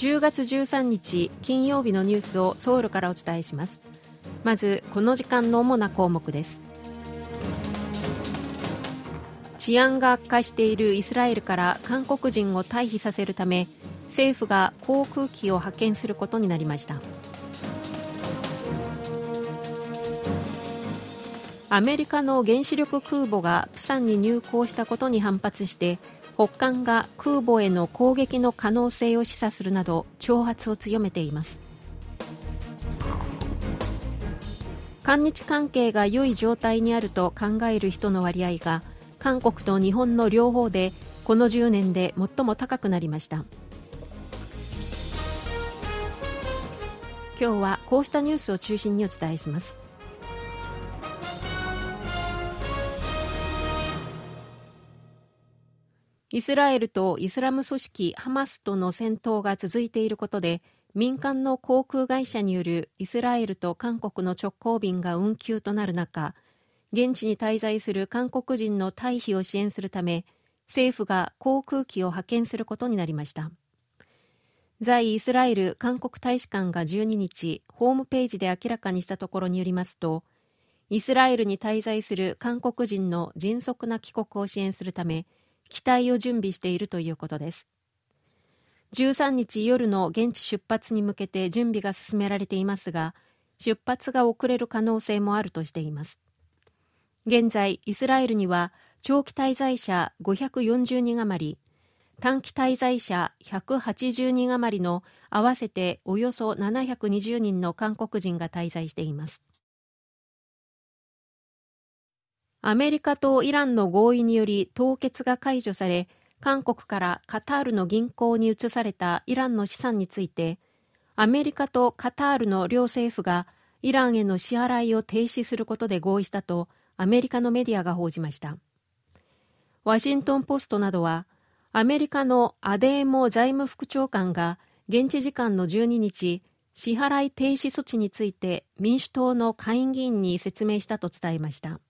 10月13日金曜日のニュースをソウルからお伝えします。まずこの時間の主な項目です。治安が悪化しているイスラエルから韓国人を退避させるため政府が航空機を派遣することになりました。アメリカの原子力空母がプサンに入港したことに反発して北韓が空母への攻撃の可能性を示唆するなど挑発を強めています。韓日関係が良い状態にあると考える人の割合が韓国と日本の両方でこの10年で最も高くなりました。今日はこうしたニュースを中心にお伝えします。イスラエルとイスラム組織ハマスとの戦闘が続いていることで民間の航空会社によるイスラエルと韓国の直行便が運休となる中現地に滞在する韓国人の退避を支援するため政府が航空機を派遣することになりました。在イスラエル韓国大使館が12日ホームページで明らかにしたところによりますとイスラエルに滞在する韓国人の迅速な帰国を支援するため機体を準備しているということです。13日夜の現地出発に向けて準備が進められていますが出発が遅れる可能性もあるとしています。現在イスラエルには長期滞在者540人余り短期滞在者180人余りの合わせておよそ720人の韓国人が滞在しています。アメリカとイランの合意により凍結が解除され韓国からカタールの銀行に移されたイランの資産についてアメリカとカタールの両政府がイランへの支払いを停止することで合意したとアメリカのメディアが報じました。ワシントン・ポストなどはアメリカのアデーモ財務副長官が現地時間の12日支払い停止措置について民主党の下院議員に説明したと伝えました。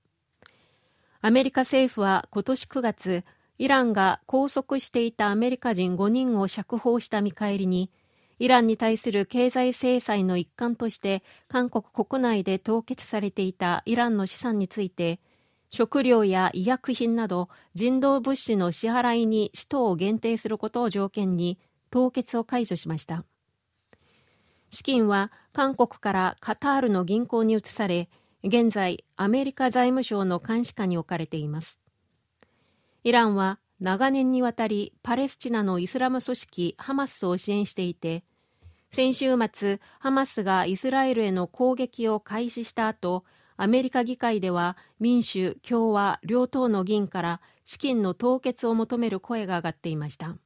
アメリカ政府は今年9月イランが拘束していたアメリカ人5人を釈放した見返りにイランに対する経済制裁の一環として韓国国内で凍結されていたイランの資産について食料や医薬品など人道物資の支払いに使途を限定することを条件に凍結を解除しました。資金は韓国からカタールの銀行に移され現在アメリカ財務省の監視下に置かれています。イランは長年にわたりパレスチナのイスラム組織ハマスを支援していて先週末ハマスがイスラエルへの攻撃を開始した後アメリカ議会では民主・共和両党の議員から資金の凍結を求める声が上がっていました。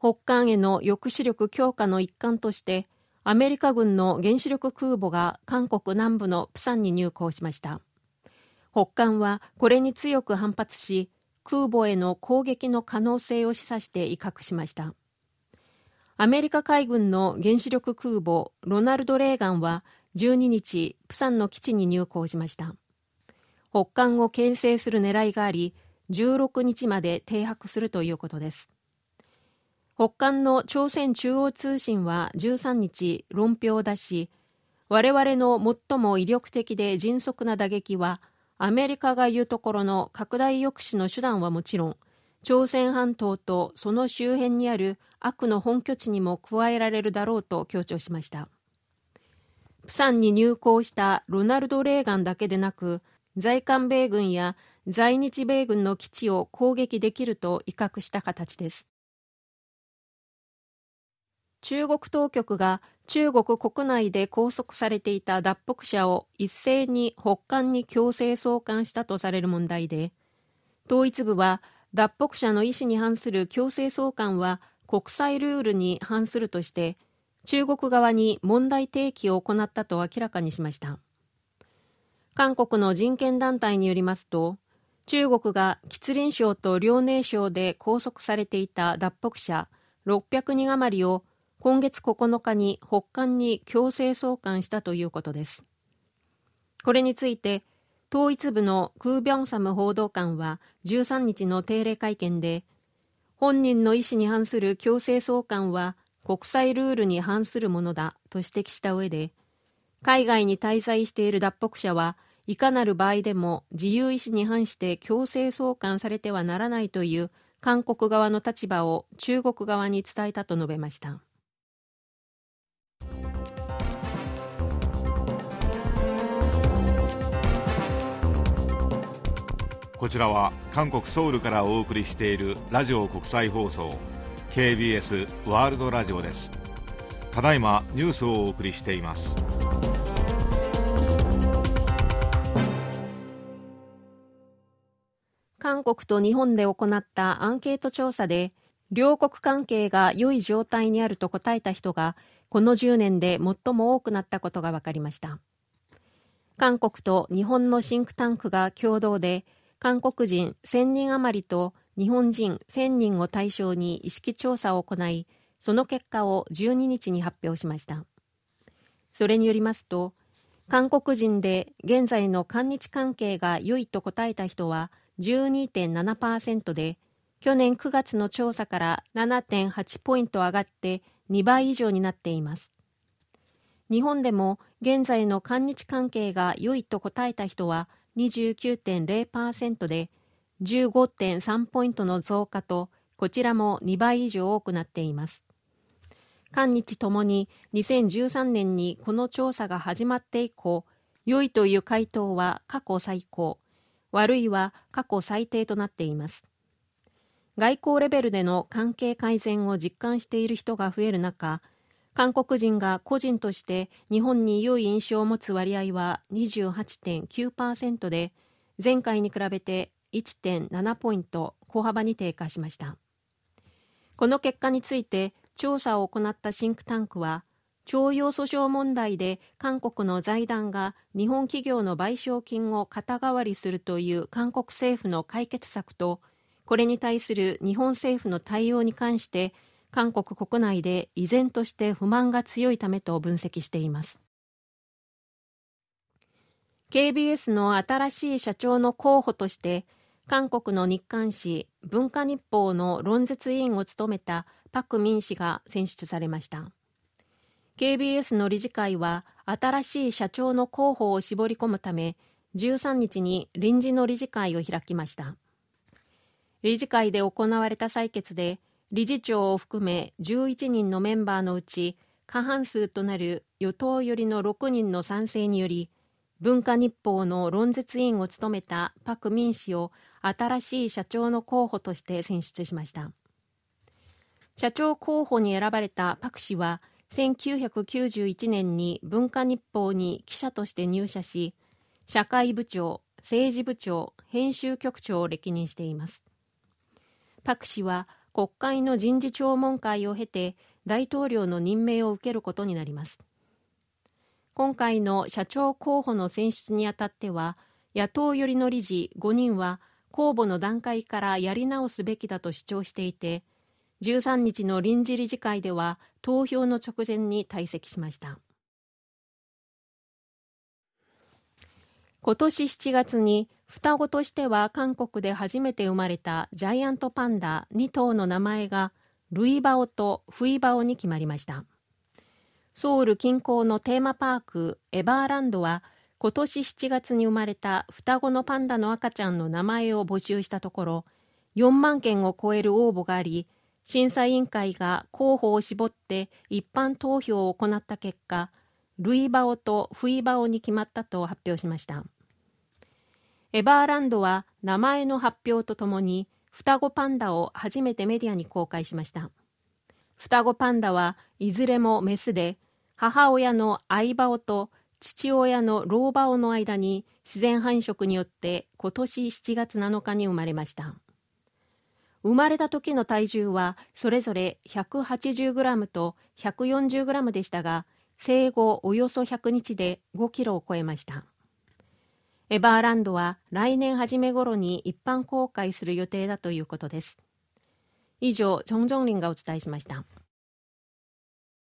北韓への抑止力強化の一環としてアメリカ軍の原子力空母が韓国南部のプサンに入港しました。北韓はこれに強く反発し空母への攻撃の可能性を示唆して威嚇しました。アメリカ海軍の原子力空母ロナルド・レーガンは12日プサンの基地に入港しました。北韓を牽制する狙いがあり16日まで停泊するということです。北韓の朝鮮中央通信は13日論評を出し我々の最も威力的で迅速な打撃はアメリカが言うところの拡大抑止の手段はもちろん朝鮮半島とその周辺にある悪の本拠地にも加えられるだろうと強調しました。プサンに入港したロナルド・レーガンだけでなく在韓米軍や在日米軍の基地を攻撃できると威嚇した形です。中国当局が中国国内で拘束されていた脱北者を一斉に北韓に強制送還したとされる問題で統一部は脱北者の意思に反する強制送還は国際ルールに反するとして中国側に問題提起を行ったと明らかにしました。韓国の人権団体によりますと中国が吉林省と遼寧省で拘束されていた脱北者600人余りを今月9日に北韓に強制送還したということです。これについて統一部のクー・ビョンサム報道官は13日の定例会見で本人の意思に反する強制送還は国際ルールに反するものだと指摘した上で海外に滞在している脱北者はいかなる場合でも自由意志に反して強制送還されてはならないという韓国側の立場を中国側に伝えたと述べました。こちらは韓国ソウルからお送りしているラジオ国際放送 KBS ワールドラジオです。ただいまニュースをお送りしています。韓国と日本で行ったアンケート調査で両国関係が良い状態にあると答えた人がこの10年で最も多くなったことが分かりました。韓国と日本のシンクタンクが共同で韓国人1000人余りと日本人1000人を対象に意識調査を行いその結果を12日に発表しました。それによりますと韓国人で現在の韓日関係が良いと答えた人は12.7%で去年9月の調査から7.8ポイント上がって2倍以上になっています。日本でも現在の韓日関係が良いと答えた人は29.0%で15.3ポイントの増加とこちらも2倍以上多くなっています。韓日ともに2013年にこの調査が始まって以降良いという回答は過去最高悪いは過去最低となっています。外交レベルでの関係改善を実感している人が増える中韓国人が個人として日本に良い印象を持つ割合は28.9%で前回に比べて1.7ポイント小幅に低下しました。この結果について調査を行ったシンクタンクは徴用訴訟問題で韓国の財団が日本企業の賠償金を肩代わりするという韓国政府の解決策とこれに対する日本政府の対応に関して韓国国内で依然として不満が強いためと分析しています。KBS の新しい社長の候補として韓国の日刊紙文化日報の論説委員を務めたパク・ミン氏が選出されました。KBS の理事会は新しい社長の候補を絞り込むため13日に臨時の理事会を開きました。理事会で行われた採決で理事長を含め11人のメンバーのうち過半数となる与党寄りの6人の賛成により文化日報の論説委員を務めたパク・ミン氏を新しい社長の候補として選出しました。社長候補に選ばれたパク氏は1991年に文化日報に記者として入社し社会部長政治部長編集局長を歴任しています。パク氏は国会の人事聴聞会を経て大統領の任命を受けることになります。今回の社長候補の選出にあたっては野党寄りの理事5人は公募の段階からやり直すべきだと主張していて13日の臨時理事会では投票の直前に退席しました。今年7月に双子としては韓国で初めて生まれたジャイアントパンダ2頭の名前がルイバオとフイバオに決まりました。ソウル近郊のテーマパークエバーランドは今年7月に生まれた双子のパンダの赤ちゃんの名前を募集したところ4万件を超える応募があり審査委員会が候補を絞って一般投票を行った結果ルイバオとフイバオに決まったと発表しました。エバーランドは名前の発表とともに双子パンダを初めてメディアに公開しました。双子パンダはいずれもメスで母親のアイバオと父親のローバオの間に自然繁殖によって今年7月7日に生まれました。生まれた時の体重はそれぞれ 180g と 140g でしたが生後およそ100日で5キロを超えました。エバーランドは来年初め頃に一般公開する予定だということです以上、チョンジョンリンがお伝えしました。